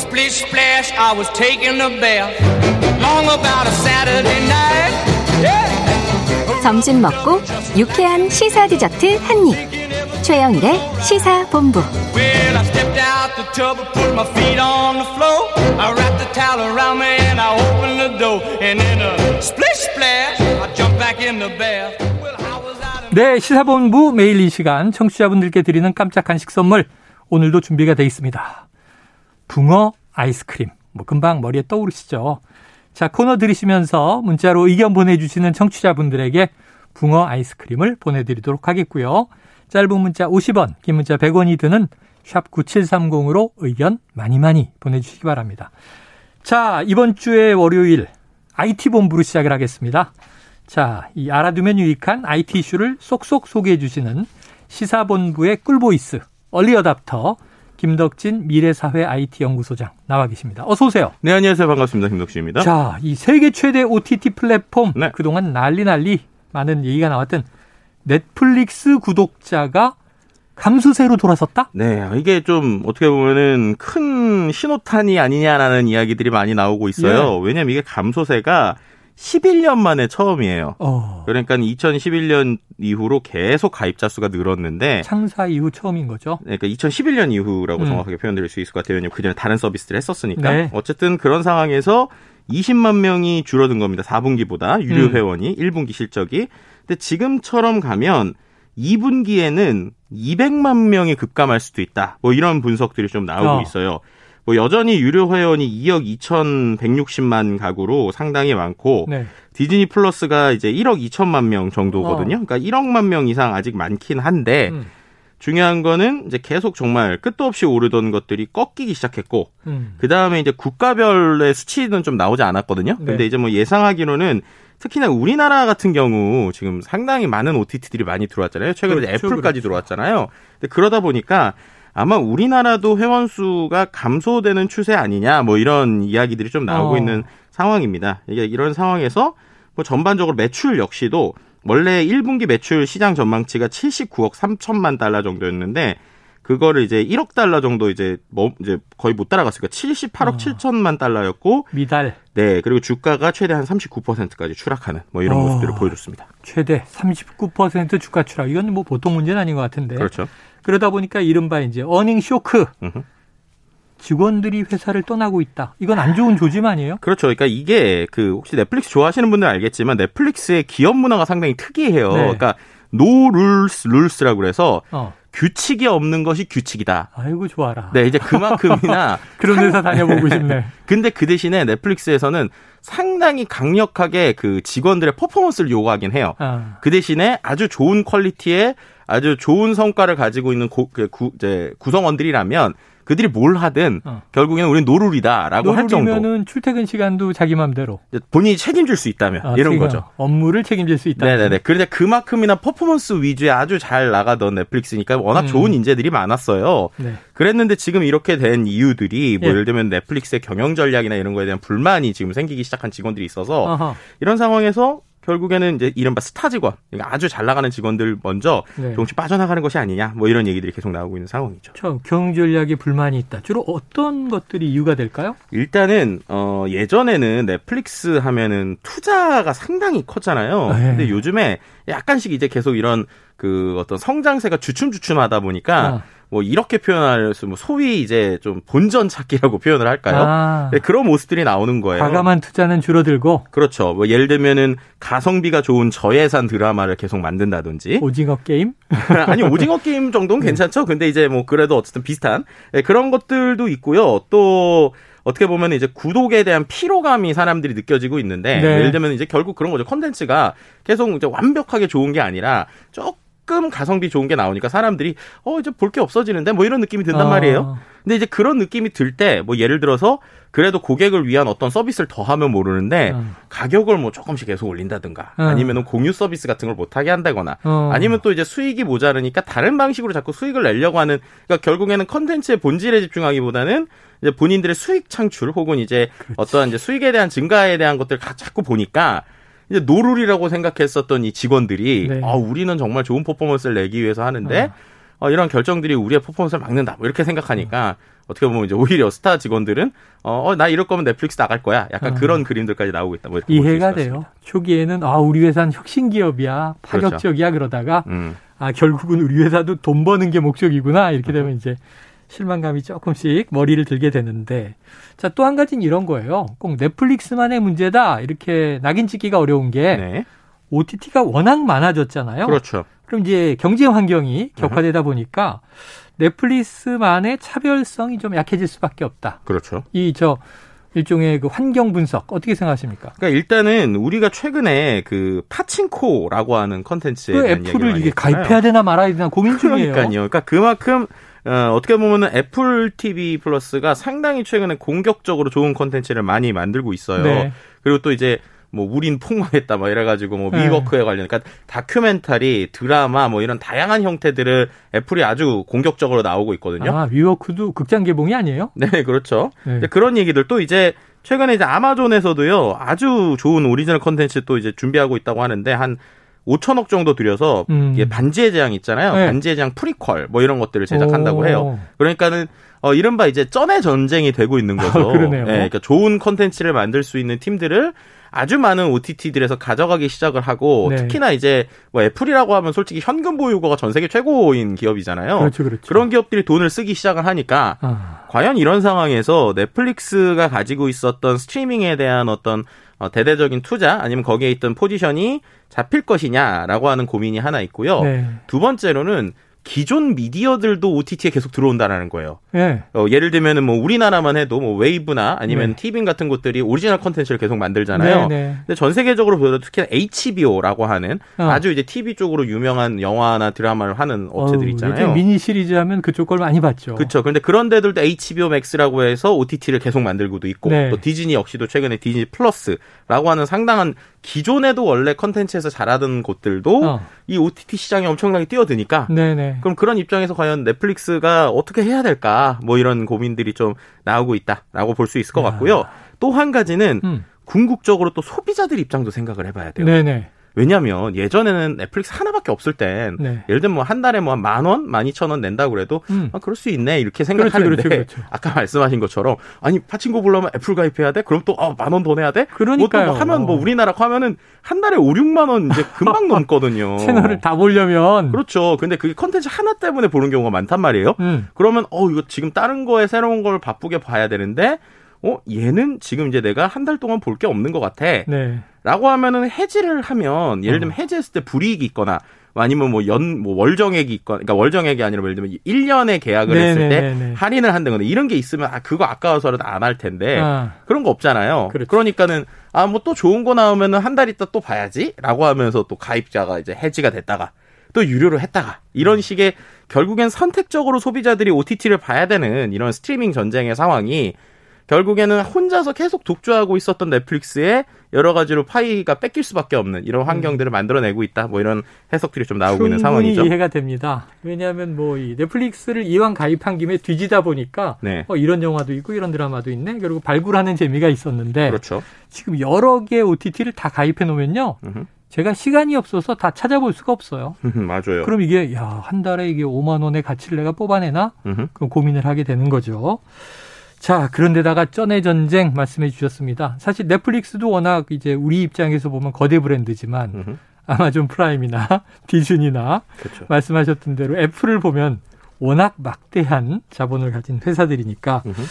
Splish splash, I was taking a bath. Long about a Saturday night. Yeah. 점심 먹고 유쾌한 시사 디저트 한 입. 최영일의 시사 본부. Well, I stepped out the tub and put my feet on the floor. I wrapped the towel around me and I opened the door. And in a splish splash, I jumped back in the bath. Well, I was out of 네, 시사본부 매일 이 시간 청취자분들께 드리는 깜짝 간식 선물 오늘도 준비가 돼 있습니다. 붕어 아이스크림. 뭐 금방 머리에 떠오르시죠? 자, 코너 들으시면서 문자로 의견 보내주시는 청취자분들에게 붕어 아이스크림을 보내드리도록 하겠고요. 짧은 문자 50원, 긴 문자 100원이 드는 샵 9730으로 의견 많이 많이 보내주시기 바랍니다. 자, 이번 주에 월요일 IT본부로 시작을 하겠습니다. 자, 이 알아두면 유익한 IT 이슈를 쏙쏙 소개해 주시는 시사본부의 꿀보이스, 얼리어답터, 김덕진 미래사회 IT 연구소장 나와 계십니다. 어서 오세요. 네, 안녕하세요. 반갑습니다. 김덕수입니다. 자, 이 세계 최대 OTT 플랫폼 네. 그동안 난리 난리 많은 얘기가 나왔던 넷플릭스 구독자가 감수세로 돌아섰다? 네, 이게 좀 어떻게 보면은 큰 신호탄이 아니냐라는 이야기들이 많이 나오고 있어요. 왜냐면 이게 감소세가 11년 만에 처음이에요. 어, 그러니까 2011년 이후로 계속 가입자 수가 늘었는데 창사 이후 처음인 거죠. 그러니까 2011년 이후라고 음. 정확하게 표현드릴 수 있을 것 같아요. 왜냐면 그전에 다른 서비스를 했었으니까. 네. 어쨌든 그런 상황에서 20만 명이 줄어든 겁니다. 4분기보다 유료 음. 회원이 1분기 실적이. 근데 지금처럼 가면 2분기에는 200만 명이 급감할 수도 있다. 뭐 이런 분석들이 좀 나오고 어. 있어요. 뭐 여전히 유료 회원이 2억 2,160만 가구로 상당히 많고 네. 디즈니 플러스가 이제 1억 2천만 명 정도거든요. 그러니까 1억만 명 이상 아직 많긴 한데 음, 중요한 거는 이제 계속 정말 끝도 없이 오르던 것들이 꺾이기 시작했고 음. 그 다음에 이제 국가별의 수치는 좀 나오지 않았거든요. 근데 네. 이제 뭐 예상하기로는 특히나 우리나라 같은 경우 지금 상당히 많은 OTT들이 많이 들어왔잖아요. 최근에 그렇죠, 애플까지 그렇죠. 들어왔잖아요. 근데 그러다 보니까 아마 우리나라도 회원 수가 감소되는 추세 아니냐 뭐 이런 이야기들이 좀 나오고 어. 있는 상황입니다. 이게 이런 상황에서 뭐 전반적으로 매출 역시도 원래 1분기 매출 시장 전망치가 79억 3천만 달러 정도였는데 그거를 이제 1억 달러 정도 이제 뭐 이제 거의 못 따라갔으니까 78억 어. 7천만 달러였고 미달 네 그리고 주가가 최대 한 39%까지 추락하는 뭐 이런 어. 모습들을 보여줬습니다. 최대 39% 주가 추락. 이건 뭐 보통 문제는 아닌 것 같은데. 그렇죠. 그러다 보니까 이른바 이제 어닝 쇼크. 음흠. 직원들이 회사를 떠나고 있다. 이건 안 좋은 조짐 아니에요? 그렇죠. 그러니까 이게 그 혹시 넷플릭스 좋아하시는 분들 은 알겠지만 넷플릭스의 기업 문화가 상당히 특이해요. 네. 그러니까 No Rules Rules라고 그래서 어. 규칙이 없는 것이 규칙이다. 아이고 좋아라. 네, 이제 그만큼이나 그런 회사 다녀보고 싶네. 근데 그 대신에 넷플릭스에서는 상당히 강력하게 그 직원들의 퍼포먼스를 요구하긴 해요. 아. 그 대신에 아주 좋은 퀄리티의 아주 좋은 성과를 가지고 있는 고, 그 구, 이제 구성원들이라면 그들이 뭘 하든 어. 결국에는 우리는 no rule이다라고 할 정도. no rule이면은 출퇴근 시간도 자기. 이제 본인이 책임질 수 있다면 아, 이런 책임, 거죠. 업무를 책임질 수 있다. 네네네. 그런데 그만큼이나 퍼포먼스 위주에 아주 잘 나가던 넷플릭스니까 워낙 음. 좋은 인재들이 많았어요. 네. 그랬는데 지금 이렇게 된 이유들이 뭐 예. 예를 들면 넷플릭스의 경영 전략이나 이런 거에 대한 불만이 지금 생기기 시작한 직원들이 있어서 어허. 이런 상황에서 결국에는 이제 이른바 스타 직원, 그러니까 아주 잘 나가는 직원들 먼저 네. 조금씩 빠져나가는 것이 아니냐, 뭐 이런 얘기들이 계속 나오고 있는 상황이죠. 저 경영 전략에 불만이 있다. 주로 어떤 것들이 이유가 될까요? 일단은 어 예전에는 넷플릭스 하면은 투자가 상당히 컸잖아요. 네. 근데 요즘에 약간씩 이제 계속 이런 그 어떤 성장세가 주춤주춤하다 보니까 아. 뭐 이렇게 표현할 수, 뭐 소위 이제 좀 본전 찾기라고 표현을 할까요? 아, 네, 그런 모습들이 나오는 거예요. 과감한 투자는 줄어들고 그렇죠. 뭐 예를 들면은 가성비가 좋은 저예산 드라마를 계속 만든다든지 오징어 게임? 아니 오징어 게임 정도는 괜찮죠. 근데 이제 뭐 그래도 어쨌든 비슷한 예, 그런 것들도 있고요. 또 어떻게 보면 이제 구독에 대한 피로감이 사람들이 느껴지고 있는데 네. 예를 들면 이제 결국 그런 거죠. 컨텐츠가 계속 이제 완벽하게 좋은 게 아니라 조금 가성비 좋은 게 나오니까 사람들이 어 이제 볼 게 없어지는데 뭐 이런 느낌이 든단 아. 말이에요. 근데 이제 그런 느낌이 들 때 뭐 예를 들어서 그래도 고객을 위한 어떤 서비스를 더 하면 모르는데 어. 가격을 뭐 조금씩 계속 올린다든가 어. 아니면은 공유 서비스 같은 걸 못 하게 한다거나 어. 아니면 또 이제 수익이 모자르니까 다른 방식으로 자꾸 수익을 내려고 하는 그러니까 결국에는 컨텐츠의 본질에 집중하기보다는 이제 본인들의 수익 창출 혹은 이제 어떠한 이제 수익에 대한 증가에 대한 것들을 가- 자꾸 보니까 이제 no rule이라고 생각했었던 이 직원들이 네. 아 우리는 정말 좋은 퍼포먼스를 내기 위해서 하는데 어, 이런 결정들이 우리의 퍼포먼스를 막는다 뭐 이렇게 생각하니까 어떻게 보면 이제 오히려 스타 직원들은 어, 어, 나 이럴 거면 넷플릭스 나갈 거야. 약간 아. 그런 그림들까지 나오고 있다. 뭐 이해가 돼요. 초기에는 아 우리 회사는 혁신 기업이야, 파격적이야 그러다가 음. 아 결국은 우리 회사도 돈 버는 게 목적이구나 이렇게 되면 이제 실망감이 조금씩 머리를 들게 되는데 자 또 한 가지는 이런 거예요. 꼭 넷플릭스만의 문제다 이렇게 낙인 찍기가 어려운 게 네. OTT가 워낙 많아졌잖아요. 그렇죠. 그럼 이제 경쟁 환경이 격화되다 보니까 넷플릭스만의 차별성이 좀 약해질 수밖에 없다. 그렇죠. 이 저 일종의 그 환경 분석 어떻게 생각하십니까? 그러니까 일단은 우리가 최근에 그 파친코라고 하는 컨텐츠에 그 대한 애플을 이게. 가입해야 되나 말아야 되나 고민 중이에요. 그러니까요. 그러니까 그만큼 어, 어떻게 보면은 애플 TV 플러스가 상당히 최근에 공격적으로 좋은 컨텐츠를 많이 만들고 있어요. 네. 그리고 또 이제 뭐 우린 폭망했다 뭐 이래가지고 뭐 네. 위워크에 관련 그러니까 다큐멘터리 드라마 뭐 이런 다양한 형태들을 애플이 아주 공격적으로 나오고 있거든요. 아, 위워크도 극장 개봉이 아니에요? 네 그렇죠. 네. 그런 얘기들 또 이제 최근에 이제 아마존에서도요 아주 좋은 오리지널 컨텐츠 또 이제 준비하고 있다고 하는데 한 5천억 정도 들여서 음. 이게 반지의 제왕 있잖아요. 네. 반지의 제왕 프리퀄 뭐 이런 것들을 제작한다고 오. 해요. 그러니까는 어 이른바 이제 쩐의 전쟁이 되고 있는 거죠. 아, 그러네요. 예, 그러니까 좋은 컨텐츠를 만들 수 있는 팀들을 아주 많은 OTT들에서 가져가기 시작을 하고 네. 특히나 이제 뭐 애플이라고 하면 솔직히 현금 보유고가 전 세계 최고인 기업이잖아요. 그렇죠, 그렇죠. 그런 기업들이 돈을 쓰기 시작을 하니까 아, 과연 이런 상황에서 넷플릭스가 가지고 있었던 스트리밍에 대한 어떤 어, 대대적인 투자 아니면 거기에 있던 포지션이 잡힐 것이냐라고 하는 고민이 하나 있고요. 네. 두 번째로는 기존 미디어들도 OTT에 계속 들어온다라는 거예요. 예. 어, 예를 들면은 뭐 우리나라만 해도 뭐 웨이브나 아니면 네. 티빙 같은 곳들이 오리지널 컨텐츠를 계속 만들잖아요. 네, 네. 근데 전 세계적으로 보여도 특히 HBO라고 하는 어. 아주 이제 TV 쪽으로 유명한 영화나 드라마를 하는 업체들 어우, 있잖아요. 예전에 미니 시리즈 하면 그쪽 걸 많이 봤죠. 그렇죠. 그런데 그런 데들도 HBO Max라고 해서 OTT를 계속 만들고도 있고 네. 또 디즈니 역시도 최근에 디즈니 플러스라고 하는 상당한 기존에도 원래 컨텐츠에서 잘하던 곳들도 어. 이 OTT 시장에 엄청나게 뛰어드니까 네네. 그럼 그런 입장에서 과연 넷플릭스가 어떻게 해야 될까 뭐 이런 고민들이 좀 나오고 있다라고 볼 수 있을 것 야. 같고요. 또 한 가지는 음. 궁극적으로 또 소비자들 입장도 생각을 해봐야 돼요. 네네. 왜냐하면 예전에는 넷플릭스 하나밖에 없을 땐 네. 예를 들면 뭐 한 달에 뭐 만 원, 만 이천 원 낸다고 그래도 음. 아, 그럴 수 있네 이렇게 그렇죠, 생각하는데 그렇죠, 그렇죠. 아까 말씀하신 것처럼 아니 파친코 보려면 애플 가입해야 돼? 그럼 또 만 원 더 내야 돼? 그러니까요. 뭐 또 하면 뭐 우리나라 거 하면은 한 달에 5, 6만 원 이제 금방 넘거든요. 채널을 다 보려면 그렇죠. 근데 그게 컨텐츠 하나 때문에 보는 경우가 많단 말이에요. 음. 그러면 어 이거 지금 다른 거에 새로운 걸 바쁘게 봐야 되는데 어 얘는 지금 이제 내가 한 달 동안 볼 게 없는 것 같아. 네. 라고 하면은 해지를 하면 예를 들면 해지했을 때 불이익이 있거나 아니면 뭐 연 뭐 월정액이 있거나 그러니까 월정액이 아니라 예를 들면 1년에 계약을 네, 했을 네, 때 네, 네. 할인을 한다거나 이런 게 있으면 아 그거 아까워서라도 안 할 텐데 아. 그런 거 없잖아요. 그렇죠. 그러니까는 아 뭐 또 좋은 거 나오면은 한 달 있다 또 봐야지 라고 하면서 또 가입자가 이제 해지가 됐다가 또 유료로 했다가 이런 식의 결국엔 선택적으로 소비자들이 OTT를 봐야 되는 이런 스트리밍 전쟁의 상황이 결국에는 혼자서 계속 독주하고 있었던 넷플릭스에 여러 가지로 파이가 뺏길 수밖에 없는 이런 환경들을 만들어내고 있다. 뭐 이런 해석들이 좀 나오고 있는 상황이죠. 이해가 됩니다. 왜냐하면 뭐 이 넷플릭스를 이왕 가입한 김에 뒤지다 보니까 네. 어, 이런 영화도 있고 이런 드라마도 있네. 그리고 발굴하는 재미가 있었는데 그렇죠. 지금 여러 개 OTT를 다 가입해 놓으면요. 제가 시간이 없어서 다 찾아볼 수가 없어요. 맞아요. 그럼 이게 야 한 달에 이게 5만 원의 가치를 내가 뽑아내나? 그럼 고민을 하게 되는 거죠. 자, 그런데다가 쩐의 전쟁 말씀해 주셨습니다. 사실 넷플릭스도 워낙 이제 우리 입장에서 보면 거대 브랜드지만 음흠. 아마존 프라임이나 디즈니나 그렇죠. 말씀하셨던 대로 애플을 보면 워낙 막대한 자본을 가진 회사들이니까 음흠.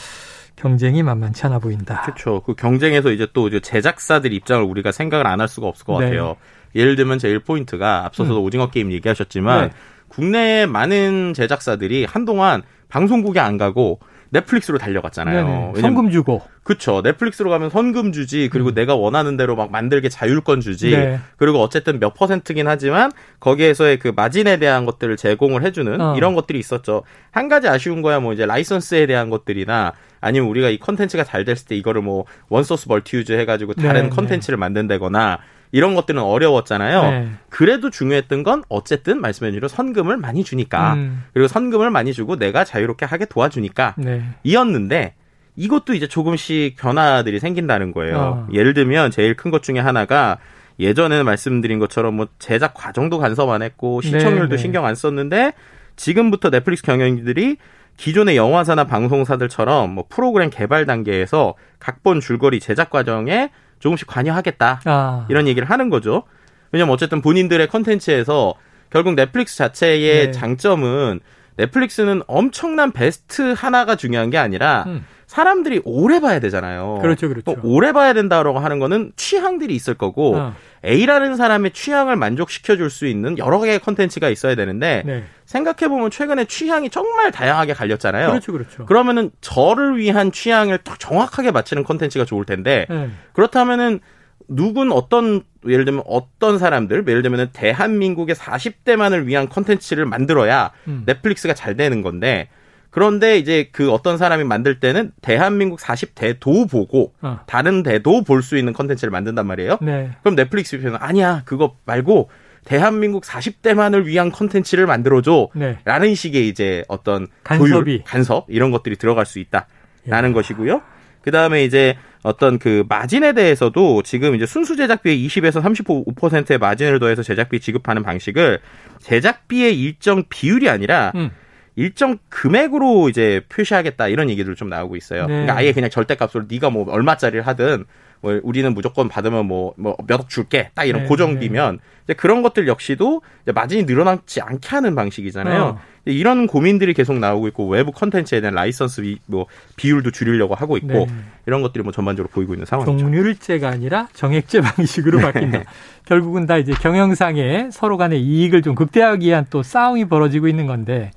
경쟁이 만만치 않아 보인다. 그렇죠. 그 경쟁에서 이제 또 이제 제작사들 입장을 우리가 생각을 안 할 수가 없을 것 네. 같아요. 예를 들면 제일 포인트가 앞서서도 오징어 게임 얘기하셨지만 네. 국내의 많은 제작사들이 한동안 방송국에 안 가고 넷플릭스로 달려갔잖아요. 네네. 성금 주고. 그쵸. 넷플릭스로 가면 선금 주지, 그리고 내가 원하는 대로 막 만들게 자율권 주지, 음. 네. 그리고 어쨌든 몇 퍼센트긴 하지만, 거기에서의 그 마진에 대한 것들을 제공을 해주는 어. 이런 것들이 있었죠. 한 가지 아쉬운 거야, 뭐 이제 라이선스에 대한 것들이나, 아니면 우리가 이 컨텐츠가 잘 됐을 때 이거를 뭐 one source multi-use 해가지고 다른 네, 컨텐츠를 만든다거나, 이런 것들은 어려웠잖아요. 네. 그래도 중요했던 건 어쨌든 말씀해 주신 대로 선금을 많이 주니까, 음. 그리고 선금을 많이 주고 내가 자유롭게 하게 도와주니까, 네. 이었는데 이것도 이제 조금씩 변화들이 생긴다는 거예요. 어. 예를 들면 제일 큰 것 중에 하나가 예전에는 말씀드린 것처럼 뭐 제작 과정도 간섭 안 했고 시청률도 네, 네. 신경 안 썼는데 지금부터 넷플릭스 경영진들이 기존의 영화사나 방송사들처럼 뭐 프로그램 개발 단계에서 각본 줄거리 제작 과정에 조금씩 관여하겠다. 아. 이런 얘기를 하는 거죠. 왜냐면 어쨌든 본인들의 컨텐츠에서 결국 넷플릭스 자체의 네. 장점은 넷플릭스는 엄청난 베스트 하나가 중요한 게 아니라 음. 사람들이 오래 봐야 되잖아요. 그렇죠, 그렇죠. 또 오래 봐야 된다라고 하는 거는 취향들이 있을 거고 어. A라는 사람의 취향을 만족시켜 줄 수 있는 여러 개의 컨텐츠가 있어야 되는데 네. 생각해 보면 최근에 취향이 정말 다양하게 갈렸잖아요. 그렇죠, 그렇죠. 그러면은 저를 위한 취향을 딱 정확하게 맞추는 컨텐츠가 좋을 텐데 네. 그렇다면은 누군 어떤 예를 들면 어떤 사람들 예를 들면은 대한민국의 40대만을 위한 컨텐츠를 만들어야 음. 넷플릭스가 잘 되는 건데 그런데 이제 그 어떤 사람이 만들 때는 대한민국 40대도 보고 어. 다른 대도 볼 수 있는 컨텐츠를 만든단 말이에요. 네. 그럼 넷플릭스 입장에서는 아니야 그거 말고 대한민국 40대만을 위한 컨텐츠를 만들어줘 네. 라는 식의 이제 어떤 간섭이. 조율, 간섭 이런 것들이 들어갈 수 있다라는 것이고요. 그 다음에 이제 어떤 그 마진에 대해서도 지금 이제 순수 제작비의 20에서 35%의 마진을 더해서 제작비 지급하는 방식을 제작비의 일정 비율이 아니라 음. 일정 금액으로 이제 표시하겠다 이런 얘기들 좀 나오고 있어요. 네. 그러니까 아예 그냥 절대값으로 네가 뭐 얼마짜리를 하든 뭐 우리는 무조건 받으면 뭐뭐몇억 줄게 딱 이런 네, 고정비면 이제 그런 것들 역시도 이제 마진이 늘어나지 않게 하는 방식이잖아요. 어. 이런 고민들이 계속 나오고 있고 외부 컨텐츠에 대한 라이선스 비, 뭐 비율도 줄이려고 하고 있고 네. 이런 것들이 뭐 전반적으로 보이고 있는 상황이죠. 종률제가 아니라 정액제 방식으로 네. 바뀐다. 결국은 다 이제 경영상에 서로 간의 이익을 좀 극대화하기 위한 또 싸움이 벌어지고 있는 건데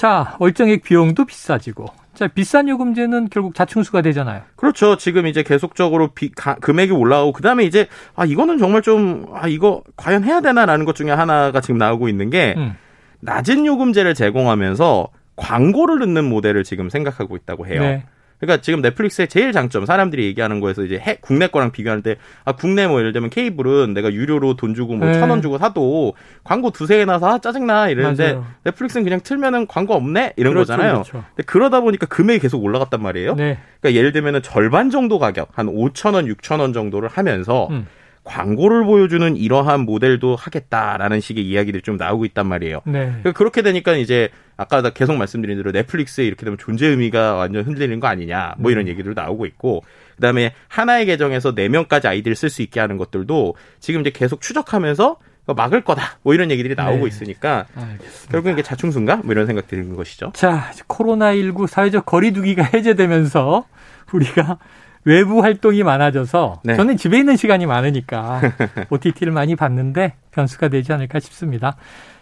자, 월정액 비용도 비싸지고 자, 비싼 요금제는 결국 자충수가 되잖아요. 그렇죠. 지금 이제 계속적으로 비, 가- 금액이 올라오고 그다음에 이제 아 이거는 정말 좀 아 이거 과연 해야 되나라는 것 중에 하나가 지금 나오고 있는 게 음. 낮은 요금제를 제공하면서 광고를 넣는 모델을 지금 생각하고 있다고 해요. 네. 그러니까 지금 넷플릭스의 제일 장점 사람들이 얘기하는 거에서 이제 해, 국내 거랑 비교할 때 아 국내 뭐 예를 들면 케이블은 내가 유료로 돈 주고 뭐 네. 천원 주고 사도 광고 두세 개 나서 아 짜증나 이러는데 맞아요. 넷플릭스는 그냥 틀면은 광고 없네 이런 그렇죠, 거잖아요. 그렇죠. 근데 그러다 보니까 금액이 계속 올라갔단 말이에요. 네. 그러니까 예를 들면은 절반 정도 가격 한 5천 원, 6천 원 정도를 하면서 음. 광고를 보여주는 이러한 모델도 하겠다라는 식의 이야기들이 좀 나오고 있단 말이에요. 네. 그러니까 그렇게 되니까 이제 아까 나 계속 말씀드린 대로 넷플릭스에 이렇게 되면 존재 의미가 완전 흔들리는 거 아니냐 뭐 이런 얘기들 나오고 있고 그다음에 하나의 계정에서 네 명까지 아이디를 쓸 수 있게 하는 것들도 지금 이제 계속 추적하면서 막을 거다 뭐 이런 얘기들이 나오고 네. 있으니까 알겠습니다. 결국은 이게 자충수인가 뭐 이런 생각 드는 것이죠. 자, 이제 코로나 19 사회적 거리두기가 해제되면서 우리가 외부 활동이 많아져서 네. 저는 집에 있는 시간이 많으니까 OTT를 많이 봤는데 변수가 되지 않을까 싶습니다.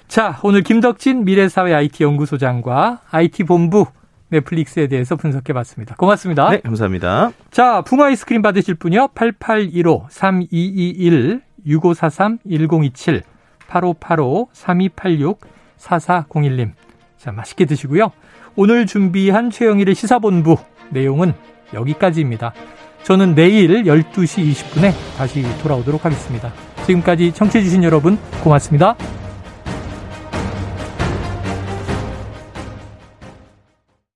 자, 오늘 김덕진 미래사회 IT연구소장과 IT본부 넷플릭스에 대해서 분석해 봤습니다. 고맙습니다. 네, 감사합니다. 자, 붕어 아이스크림 받으실 분요. 8815-3221-6543-1027 8585-3286-4401님. 자, 맛있게 드시고요. 오늘 준비한 최영일의 시사본부 내용은 여기까지입니다. 저는 내일 12시 20분에 다시 돌아오도록 하겠습니다. 지금까지 청취해주신 여러분 고맙습니다.